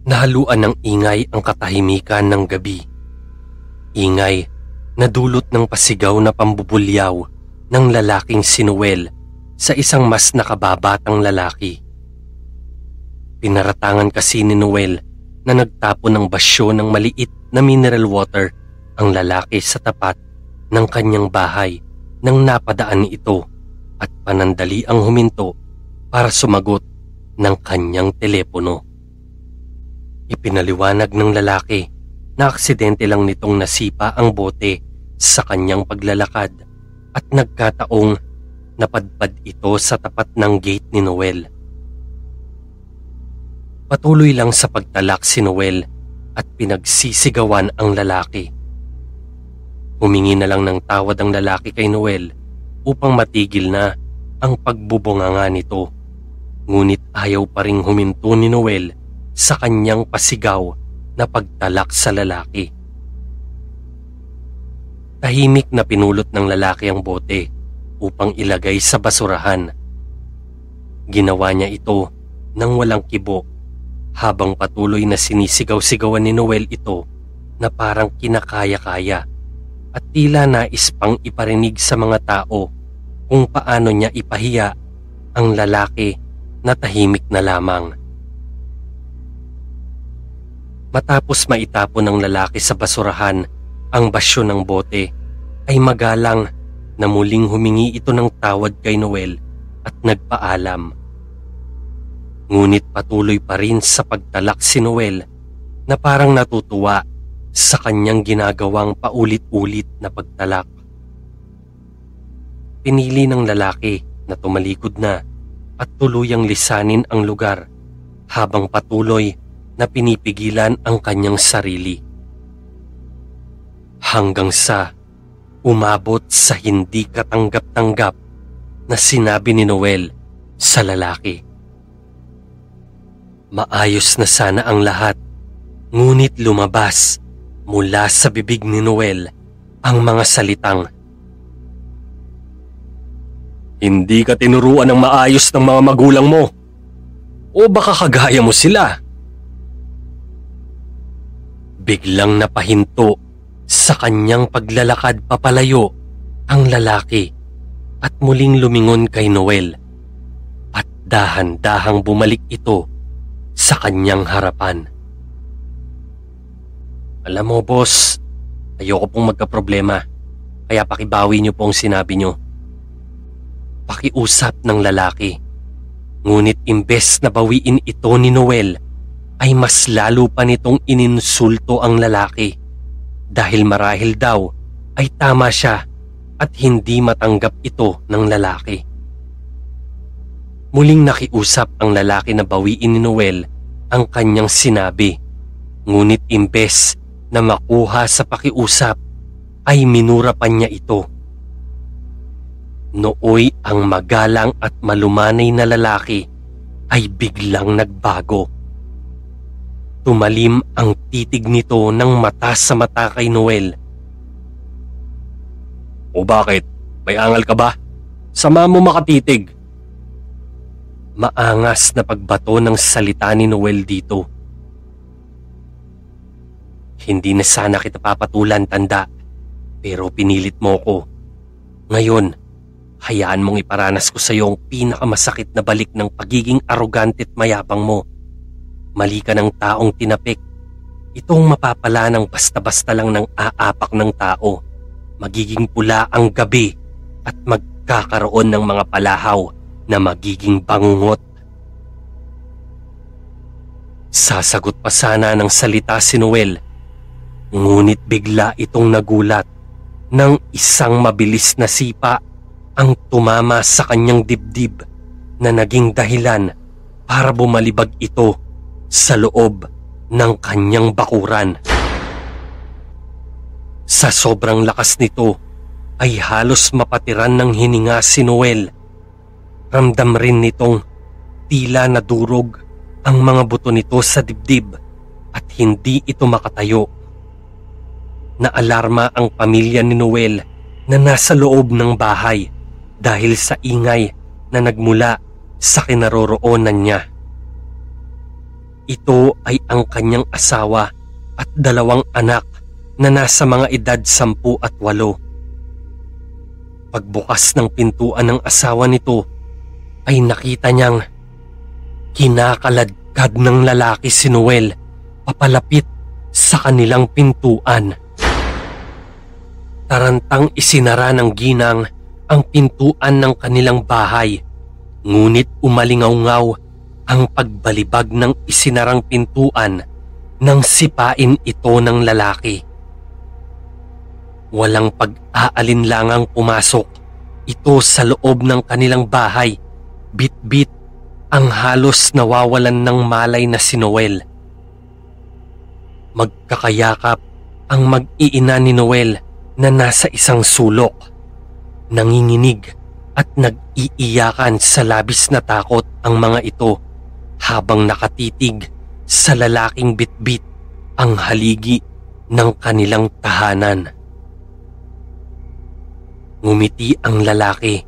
Nahaluan ng ingay ang katahimikan ng gabi. Ingay na dulot ng pasigaw na pambubulyaw ng lalaking si Noel sa isang mas nakababatang lalaki. Pinaratangan kasi ni Noel na nagtapo ng basyo ng maliit na mineral water ang lalaki sa tapat ng kanyang bahay nang napadaan ito at panandali ang huminto para sumagot ng kanyang telepono. Ipinaliwanag ng lalaki na aksidente lang nitong nasipa ang bote sa kanyang paglalakad at nagkataong napadpad ito sa tapat ng gate ni Noel. Patuloy lang sa pagtalak si Noel at pinagsisigawan ang lalaki. Humingi na lang ng tawad ang lalaki kay Noel upang matigil na ang pagbubunganga nito. Ngunit ayaw pa ring huminto ni Noel sa kanyang pasigaw na pagtalak sa lalaki. Tahimik na pinulot ng lalaki ang bote upang ilagay sa basurahan. Ginawa niya ito nang walang kibo habang patuloy na sinisigaw-sigawan ni Noel ito na parang kinakaya-kaya at tila nais pang iparinig sa mga tao kung paano niya ipahiya ang lalaki na tahimik na lamang. Matapos maitapon ng lalaki sa basurahan ang basyo ng bote, ay magalang na muling humingi ito ng tawad kay Noel at nagpaalam. Ngunit patuloy pa rin sa pagtalak si Noel na parang natutuwa sa kanyang ginagawang paulit-ulit na pagtalak. Pinili ng lalaki na tumalikod na at tuluyang lisanin ang lugar habang patuloy na pinipigilan ang kanyang sarili. Hanggang sa umabot sa hindi katanggap-tanggap na sinabi ni Noel sa lalaki. Maayos na sana ang lahat, ngunit lumabas mula sa bibig ni Noel ang mga salitang Hindi ka tinuruan ng maayos ng mga magulang mo. O baka kagaya mo sila. Biglang napahinto sa kanyang paglalakad papalayo ang lalaki at muling lumingon kay Noel at dahan-dahang bumalik ito sa kanyang harapan. Alam mo boss, ayoko pong magka-problema kaya pakibawi niyo pong sinabi niyo. Pakiusap ng lalaki. Ngunit imbes na bawiin ito ni Noel, ay mas lalo pa nitong ininsulto ang lalaki dahil marahil daw ay tama siya at hindi matanggap ito ng lalaki. Muling nakiusap ang lalaki na bawiin ni Noel ang kanyang sinabi ngunit imbes na makuha sa pakiusap ay minura pa niya ito. Nooy ang magalang at malumanay na lalaki ay biglang nagbago Tumalim ang titig nito ng mata sa mata kay Noel. O bakit? May angal ka ba? Sama mo makatitig. Maangas na pagbato ng salita ni Noel dito. Hindi na sana kita papatulan tanda, pero pinilit mo ko. Ngayon, hayaan mong iparanas ko sa iyo ang pinakamasakit na balik ng pagiging arrogante at mayabang mo. Mali ka ng taong tinapik. Itong mapapala ng basta-basta lang ng aapak ng tao. Magiging pula ang gabi at magkakaroon ng mga palahaw na magiging bangungot. Sasagot pa sana ng salita si Noel, ngunit bigla itong nagulat nang isang mabilis na sipa ang tumama sa kanyang dibdib na naging dahilan para bumalibag ito sa loob ng kanyang bakuran. Sa sobrang lakas nito ay halos mapatiran ng hininga si Noel. Ramdam rin nitong tila nadurog ang mga buto nito sa dibdib at hindi ito makatayo. Naalarma ang pamilya ni Noel na nasa loob ng bahay dahil sa ingay na nagmula sa kinaroroonan niya. Ito ay ang kanyang asawa at dalawang anak na nasa mga edad sampu at walo. Pagbukas ng pintuan ng asawa nito ay nakita niyang kinakaladkad ng lalaki si Noel papalapit sa kanilang pintuan. Tarantang isinara ng ginang ang pintuan ng kanilang bahay ngunit umalingaw-ngaw ang pagbalibag ng isinarang pintuan nang sipain ito ng lalaki. Walang pag-aalinlangang pumasok ito sa loob ng kanilang bahay. Bit-bit ang halos nawawalan ng malay na si Noel. Magkakayakap ang mag-iina ni Noel na nasa isang sulok. Nanginginig at nag-iiyakan sa labis na takot ang mga ito habang nakatitig sa lalaking bitbit ang haligi ng kanilang tahanan. Ngumiti ang lalaki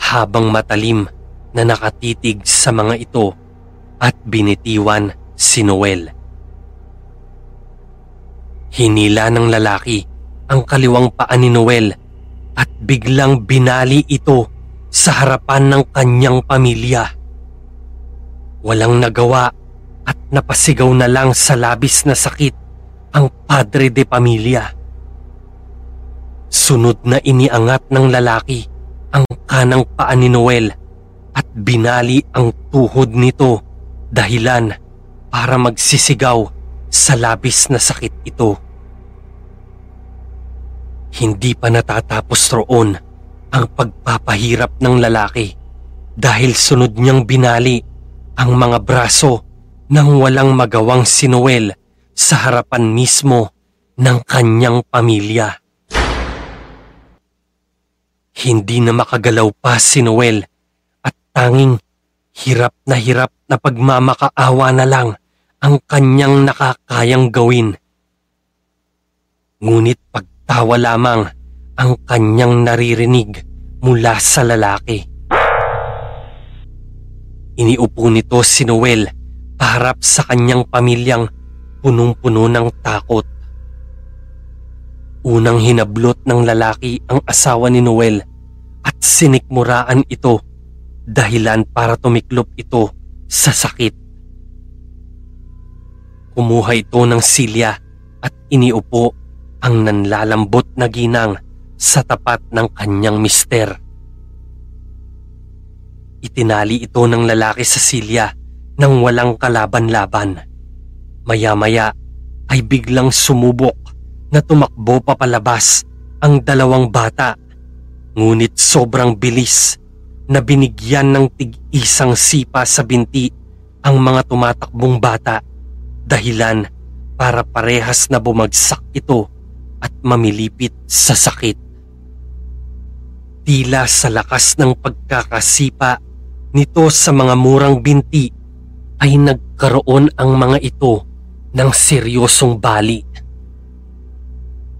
habang matalim na nakatitig sa mga ito at binitiwan si Noel. Hinila ng lalaki ang kaliwang paa ni Noel at biglang binali ito sa harapan ng kanyang pamilya. Walang nagawa at napasigaw na lang sa labis na sakit ang padre de pamilya. Sunod na iniangat ng lalaki ang kanang paa ni Noel at binali ang tuhod nito dahilan para magsisigaw sa labis na sakit ito. Hindi pa natatapos roon ang pagpapahirap ng lalaki dahil sunod niyang binali ang mga braso nang walang magawang si Noel sa harapan mismo ng kanyang pamilya. Hindi na makagalaw pa si Noel at tanging hirap na hirap na pagmamakaawa na lang ang kanyang nakakayang gawin. Ngunit pagtawa lamang ang kanyang naririnig mula sa lalaki. Iniupo nito si Noel paharap sa kanyang pamilyang punong-puno ng takot. Unang hinablot ng lalaki ang asawa ni Noel at sinikmuraan ito dahilan para tumiklop ito sa sakit. Kumuha ito ng silya at iniupo ang nanlalambot na ginang sa tapat ng kanyang mister. Itinali ito ng lalaki sa silya nang walang kalaban-laban. Maya-maya ay biglang sumubok na tumakbo papalabas ang dalawang bata. Ngunit sobrang bilis na binigyan ng tig-isang sipa sa binti ang mga tumatakbong bata dahilan para parehas na bumagsak ito at mamilipit sa sakit. Tila sa lakas ng pagkakasipa nito sa mga murang binti ay nagkaroon ang mga ito ng seryosong bali.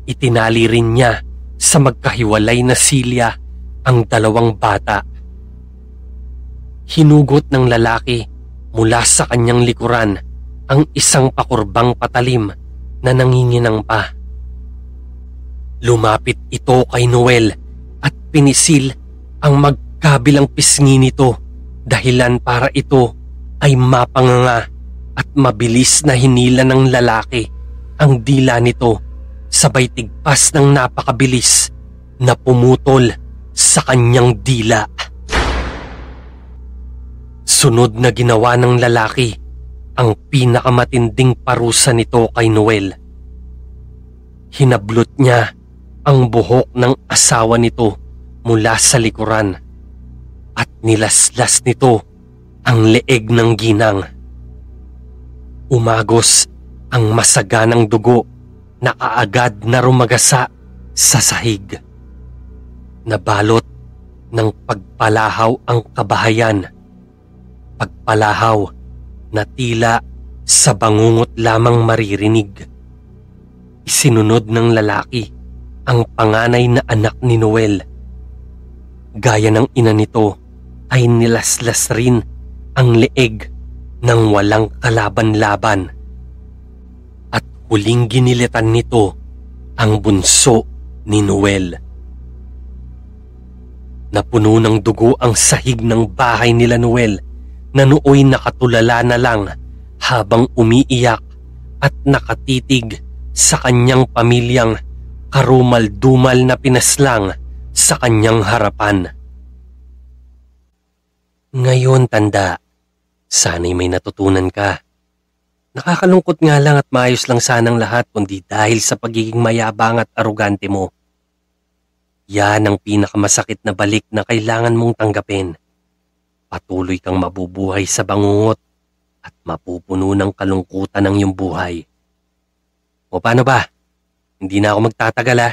Itinali rin niya sa magkahiwalay na silya ang dalawang bata. Hinugot ng lalaki mula sa kanyang likuran ang isang pakurbang patalim na nanginginang pa. Lumapit ito kay Noel pinisil ang magkabilang pisngi nito dahilan para ito ay mapanganga at mabilis na hinila ng lalaki ang dila nito sabay tigpas ng napakabilis na pumutol sa kanyang dila. Sunod na ginawa ng lalaki ang pinakamatinding parusa nito kay Noel. Hinablot niya ang buhok ng asawa nito mula sa likuran at nilaslas nito ang leeg ng ginang. Umagos ang masaganang dugo na kaagad na rumagasa sa sahig. Nabalot ng pagpalahaw ang kabahayan. Pagpalahaw na tila sa bangungot lamang maririnig. Isinunod ng lalaki ang panganay na anak ni Noel. Gaya ng ina nito ay nilaslas rin ang leeg nang walang kalaban-laban. At huling ginilitan nito ang bunso ni Noel. Napuno ng dugo ang sahig ng bahay nila Noel na nooy nakatulala na lang habang umiiyak at nakatitig sa kanyang pamilyang karumal-dumal na pinaslang sa kanyang harapan. Ngayon tanda, sana'y may natutunan ka. Nakakalungkot nga lang at maayos lang sanang lahat kundi dahil sa pagiging mayabang at arugante mo. Yan ang pinakamasakit na balik na kailangan mong tanggapin. Patuloy kang mabubuhay sa bangungot at mapupuno ng kalungkutan ng iyong buhay. O paano ba? Hindi na ako magtatagal ah.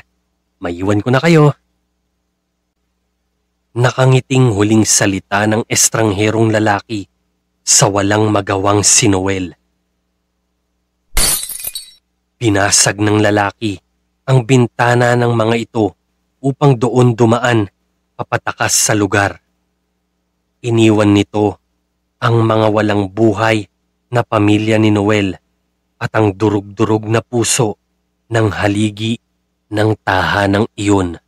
Maiwan ko na kayo. Nakangiting huling salita ng estrangherong lalaki sa walang magawang si Noel. Pinasag ng lalaki ang bintana ng mga ito upang doon dumaan papatakas sa lugar. Iniwan nito ang mga walang buhay na pamilya ni Noel at ang durug-durug na puso ng haligi ng tahanang iyon.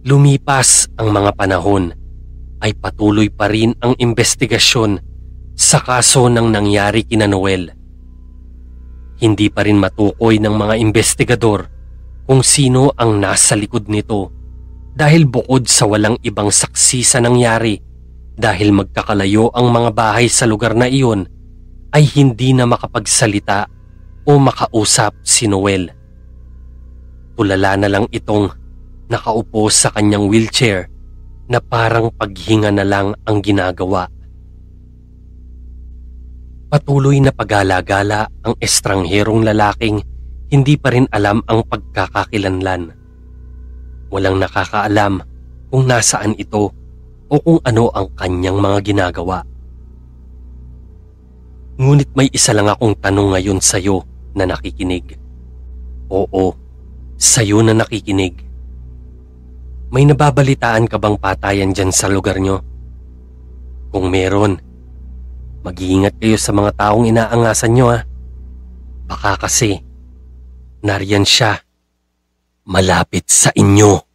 Lumipas ang mga panahon ay patuloy pa rin ang investigasyon sa kaso ng nangyari kina Noel. Hindi pa rin matukoy ng mga investigador kung sino ang nasa likod nito dahil bukod sa walang ibang saksi sa nangyari dahil magkakalayo ang mga bahay sa lugar na iyon ay hindi na makapagsalita o makausap si Noel. Tulala na lang itong nakaupo sa kanyang wheelchair na parang paghinga na lang ang ginagawa. Patuloy na pagala-gala ang estrangherong lalaking hindi pa rin alam ang pagkakakilanlan. Walang nakakaalam kung nasaan ito o kung ano ang kanyang mga ginagawa. Ngunit may isa lang akong tanong ngayon sa'yo na nakikinig. Oo, sa'yo na nakikinig. May nababalitaan ka bang patayan dyan sa lugar nyo? Kung meron, mag-iingat kayo sa mga taong inaangasan nyo ha. Baka kasi, nariyan siya, malapit sa inyo.